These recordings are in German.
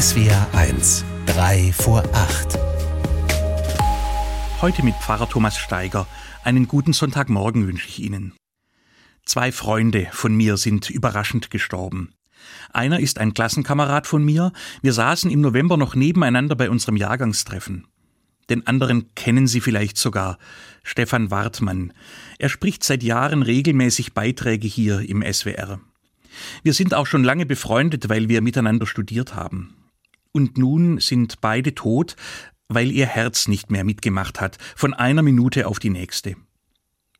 SWR 1, 3 vor 8. Heute mit Pfarrer Thomas Steiger. Einen guten Sonntagmorgen wünsche ich Ihnen. Zwei Freunde von mir sind überraschend gestorben. Einer ist ein Klassenkamerad von mir. Wir saßen im November noch nebeneinander bei unserem Jahrgangstreffen. Den anderen kennen Sie vielleicht sogar, Stefan Wartmann. Er spricht seit Jahren regelmäßig Beiträge hier im SWR. Wir sind auch schon lange befreundet, weil wir miteinander studiert haben. Und nun sind beide tot, weil ihr Herz nicht mehr mitgemacht hat, von einer Minute auf die nächste.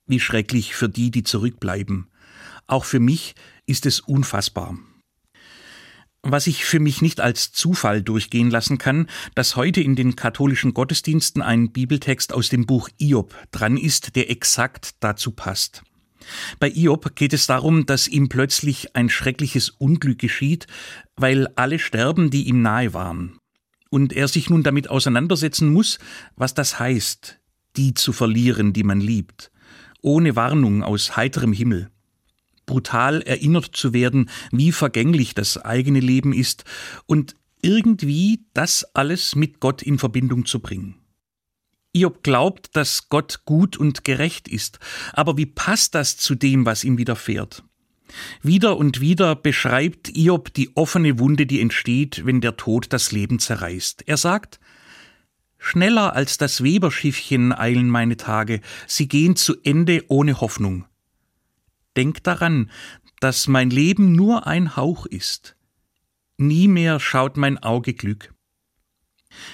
Wie schrecklich für die, die zurückbleiben. Auch für mich ist es unfassbar. Was ich für mich nicht als Zufall durchgehen lassen kann, dass heute in den katholischen Gottesdiensten ein Bibeltext aus dem Buch Iob dran ist, der exakt dazu passt. Bei Iob geht es darum, dass ihm plötzlich ein schreckliches Unglück geschieht, weil alle sterben, die ihm nahe waren. Und er sich nun damit auseinandersetzen muss, was das heißt, die zu verlieren, die man liebt, ohne Warnung aus heiterem Himmel. Brutal erinnert zu werden, wie vergänglich das eigene Leben ist und irgendwie das alles mit Gott in Verbindung zu bringen. Hiob glaubt, dass Gott gut und gerecht ist. Aber wie passt das zu dem, was ihm widerfährt? Wieder und wieder beschreibt Hiob die offene Wunde, die entsteht, wenn der Tod das Leben zerreißt. Er sagt, Schneller als das Weberschiffchen eilen meine Tage, sie gehen zu Ende ohne Hoffnung. Denk daran, dass mein Leben nur ein Hauch ist. Nie mehr schaut mein Auge Glück.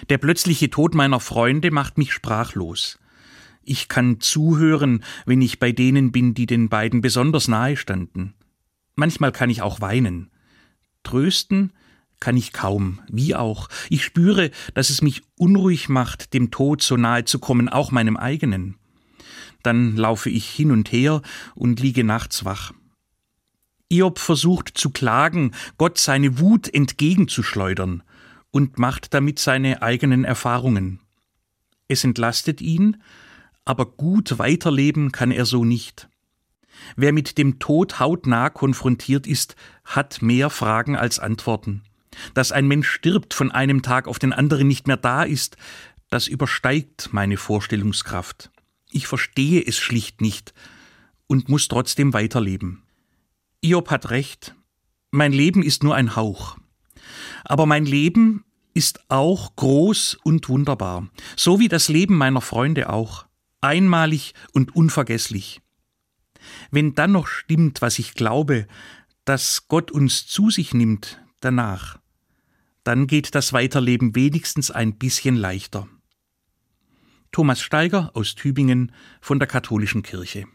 Der plötzliche Tod meiner Freunde macht mich sprachlos. Ich kann zuhören, wenn ich bei denen bin, die den beiden besonders nahe standen. Manchmal kann ich auch weinen. Trösten kann ich kaum, wie auch. Ich spüre, dass es mich unruhig macht, dem Tod so nahe zu kommen, auch meinem eigenen. Dann laufe ich hin und her und liege nachts wach. Iob versucht zu klagen, Gott seine Wut entgegenzuschleudern und macht damit seine eigenen Erfahrungen. Es entlastet ihn, aber gut weiterleben kann er so nicht. Wer mit dem Tod hautnah konfrontiert ist, hat mehr Fragen als Antworten. Dass ein Mensch stirbt, von einem Tag auf den anderen nicht mehr da ist, das übersteigt meine Vorstellungskraft. Ich verstehe es schlicht nicht und muss trotzdem weiterleben. Iob hat recht, mein Leben ist nur ein Hauch. Aber mein Leben ist auch groß und wunderbar, so wie das Leben meiner Freunde auch, einmalig und unvergesslich. Wenn dann noch stimmt, was ich glaube, dass Gott uns zu sich nimmt danach, dann geht das Weiterleben wenigstens ein bisschen leichter. Thomas Steiger aus Tübingen von der Katholischen Kirche.